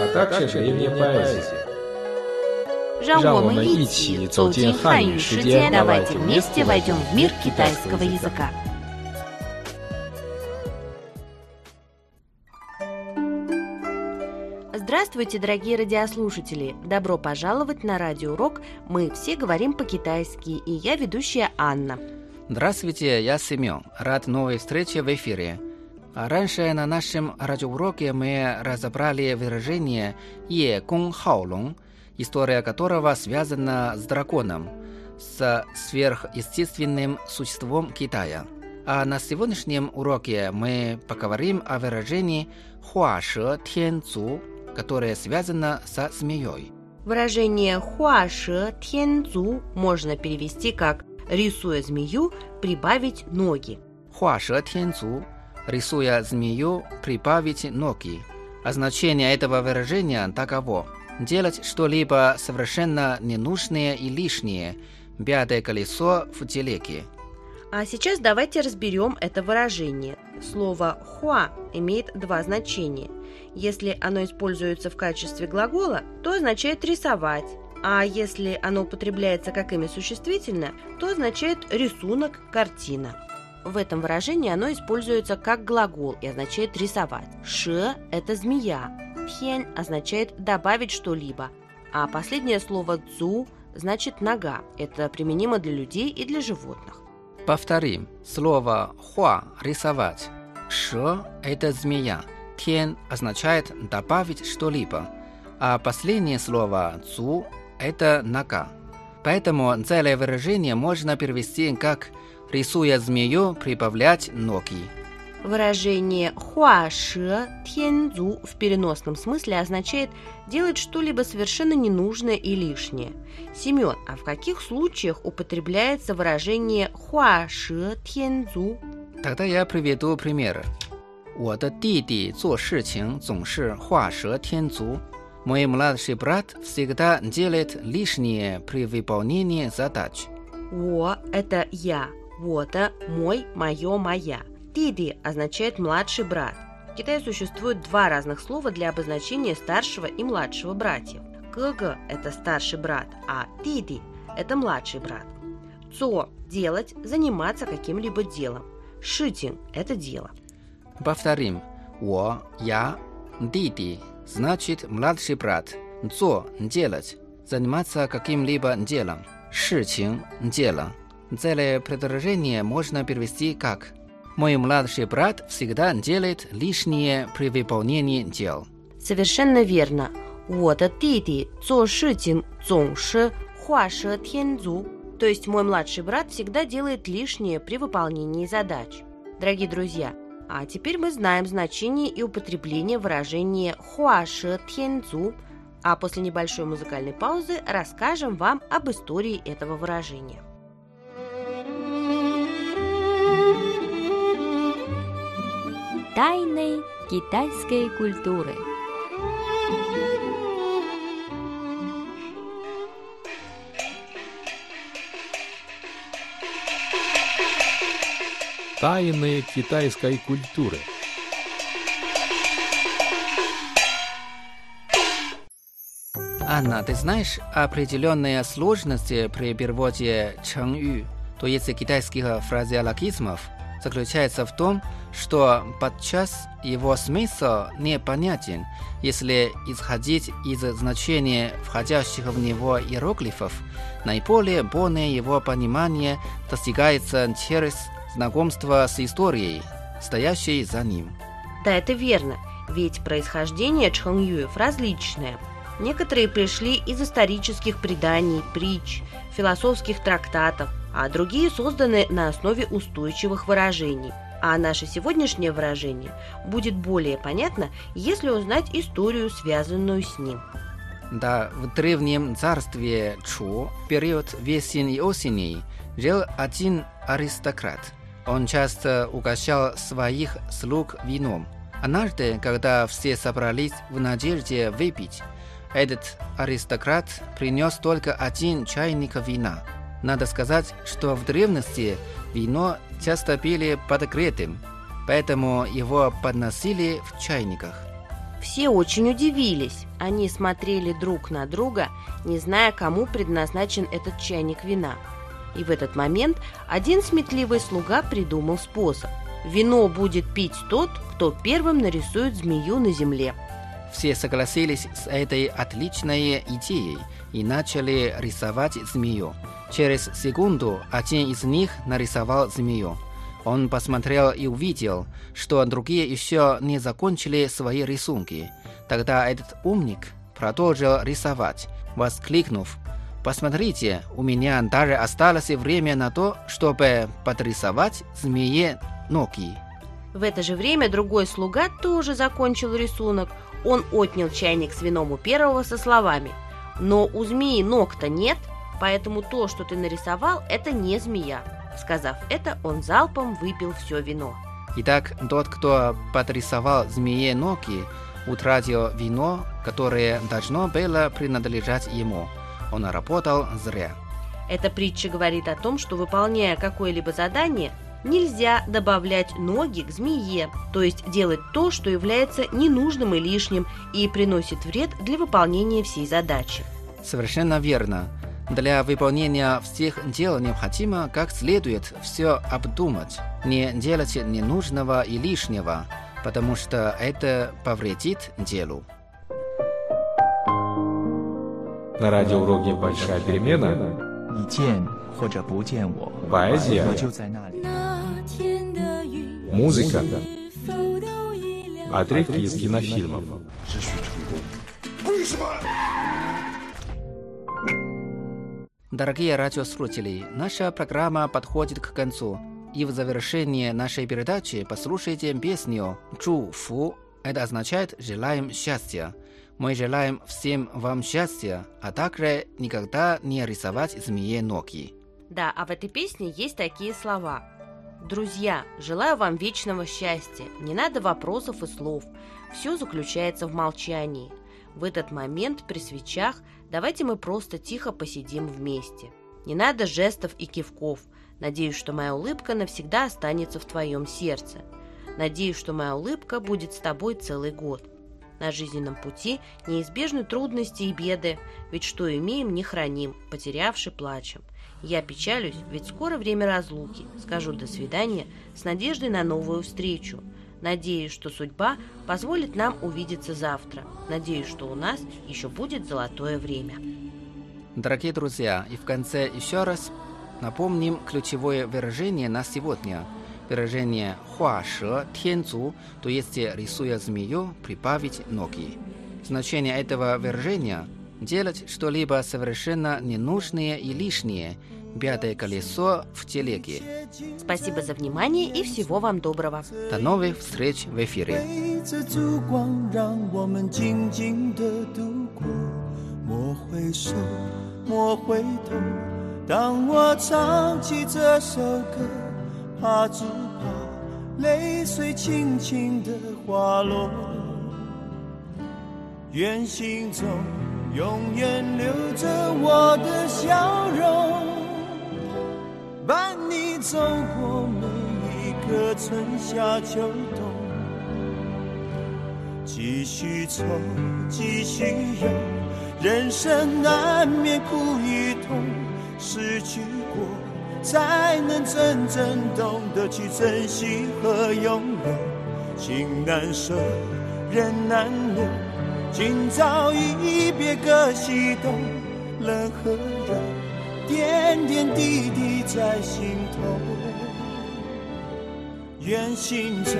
а также древняя поэзия. 让我们一让我们一起起走进走进汉汉语世语世界界，давайте давайте вместе вместе войдем в мир китайского китайского языка. Здравствуйте, дорогие радиослушатели! Добро пожаловать на радиоурок «Мы все говорим по-китайски» и я ведущая Анна. Здравствуйте, я Семен. Рад новой встрече в эфире. А раньше на нашем радиоуроке мы разобрали выражение «Е Кун Хаолонг», история которого связана с драконом, с сверхъестественным существом Китая. А на сегодняшнем уроке мы поговорим о выражении «Хуа Ше Тян Цу», которое связано со змеей. Выражение «Хуа Ше Тян Цу» можно перевести как «рисуя змею, прибавить ноги». «Хуа Ше Тян Цу» рисуя змею, прибавить ноги. А значение этого выражения таково. Делать что-либо совершенно ненужное и лишнее, пятое колесо в телеге. А сейчас давайте разберем это выражение. Слово «хуа» имеет два значения. Если оно используется в качестве глагола, то означает «рисовать», а если оно употребляется как имя существительное, то означает «рисунок», «картина». В этом выражении оно используется как глагол и означает «рисовать». «Ше» – это змея, «тянь» означает «добавить что-либо», а последнее слово «цу» значит «нога». Это применимо для людей и для животных. Повторим. Слово «хуа» – рисовать. «Ше» – это змея. «Тен» означает добавить что-либо. А последнее слово «цу» – это нога. Поэтому целое выражение можно перевести как «рисуя змею, прибавлять ноги». Выражение «хуаше тензу» в переносном смысле означает делать что-либо совершенно ненужное и лишнее. Семен, а в каких случаях употребляется выражение «хуаше тензу»? Тогда я приведу примеры. 我的弟弟做事情总是画蛇添足. Мой младший брат всегда делает лишнее при выполнении задач. «Во» – это «я», Вота – мой, мое, моя. Диди означает «младший брат». В Китае существует два разных слова для обозначения старшего и младшего братьев. Гг – это старший брат, а диди – это младший брат. Цо – делать, заниматься каким-либо делом. Шитин – это дело. Повторим. О я, диди значит младший брат. Цо – делать, заниматься каким-либо делом. Шичин – дело Целое предложение можно перевести как Мой младший брат всегда делает лишнее при выполнении дел. Совершенно верно. 我的弟弟做事情总是画蛇添足. То есть мой младший брат всегда делает лишнее при выполнении задач. Дорогие друзья, а теперь мы знаем значение и употребление выражения «хуаше тензу», а после небольшой музыкальной паузы расскажем вам об истории этого выражения. Тайны китайской культуры. Тайны китайской культуры. Анна, ты знаешь определенные сложности при переводе чengyu, то есть китайских фразеологизмов, заключается в том, что подчас его смысл непонятен, если исходить из значения входящих в него иероглифов. Наиболее полное его понимание достигается через знакомство с историей, стоящей за ним. Да, это верно, ведь происхождение чхэньюев различное. Некоторые пришли из исторических преданий, притч, философских трактатов, а другие созданы на основе устойчивых выражений. А наше сегодняшнее выражение будет более понятно, если узнать историю, связанную с ним. Да, в древнем царстве Чу, в период весен и осени, жил один аристократ. Он часто угощал своих слуг вином. Однажды, когда все собрались в надежде выпить, этот аристократ принес только один чайник вина. Надо сказать, что в древности вино часто пили подогретым, поэтому его подносили в чайниках. Все очень удивились. Они смотрели друг на друга, не зная, кому предназначен этот чайник вина. И в этот момент один сметливый слуга придумал способ. Вино будет пить тот, кто первым нарисует змею на земле. Все согласились с этой отличной идеей и начали рисовать змею. Через секунду один из них нарисовал змею. Он посмотрел и увидел, что другие еще не закончили свои рисунки. Тогда этот умник продолжил рисовать, воскликнув «Посмотрите, у меня даже осталось время на то, чтобы подрисовать змее ноги». В это же время другой слуга тоже закончил рисунок. Он отнял чайник с вином у первого со словами «Но у змеи ног-то нет, поэтому то, что ты нарисовал, это не змея». Сказав это, он залпом выпил все вино. Итак, тот, кто подрисовал змее ноги, утратил вино, которое должно было принадлежать ему. Он работал зря. Эта притча говорит о том, что выполняя какое-либо задание, нельзя добавлять ноги к змее, то есть делать то, что является ненужным и лишним и приносит вред для выполнения всей задачи. Совершенно верно. Для выполнения всех дел необходимо как следует все обдумать, не делать ненужного и лишнего, потому что это повредит делу. На радиоуроке «Большая перемена» поэзия, музыка, отрывки из кинофильмов. Дорогие радиослушатели, наша программа подходит к концу. И в завершение нашей передачи послушайте песню «Чу Фу». Это означает «желаем счастья». Мы желаем всем вам счастья, а также никогда не рисовать змее ноги. Да, а в этой песне есть такие слова. Друзья, желаю вам вечного счастья. Не надо вопросов и слов. Все заключается в молчании. В этот момент при свечах давайте мы просто тихо посидим вместе. Не надо жестов и кивков. Надеюсь, что моя улыбка навсегда останется в твоем сердце. Надеюсь, что моя улыбка будет с тобой целый год. На жизненном пути неизбежны трудности и беды, ведь что имеем, не храним, потерявши плачем. Я печалюсь, ведь скоро время разлуки. Скажу до свидания с надеждой на новую встречу. Надеюсь, что судьба позволит нам увидеться завтра. Надеюсь, что у нас еще будет золотое время. Дорогие друзья, и в конце еще раз напомним ключевое выражение на сегодня. Выражение «хуа ше тен цу», то есть рисуя змею, прибавить ноги. Значение этого выражения – делать что-либо совершенно ненужное и лишнее, пятое колесо в телеге. Спасибо за внимание и всего вам доброго. До новых встреч в эфире. 陪着烛光，让我们静静的度过。莫回首，莫回头。当我唱起这首歌，怕只怕泪水轻轻的滑落。愿心中永远留着我的笑容， 伴你走过每一个春夏秋冬。继续愁，继续忧，人生难免苦与痛，失去过才能真正懂得去珍惜和拥有。情难舍，人难留，今朝一别各西东，冷和热，点点滴滴在心头。愿心中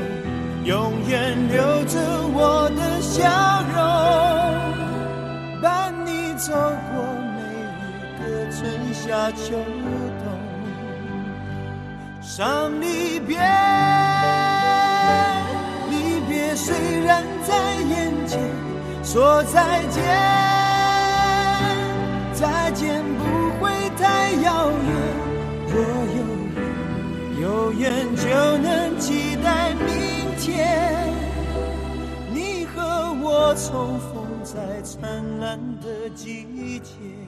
永远留着我的笑容，伴你走过每一个春夏秋冬。伤离别。离别虽然在眼前说再见，再见不会太遥远。若有缘，有缘就能期待明天，你和我重逢在灿烂的季节。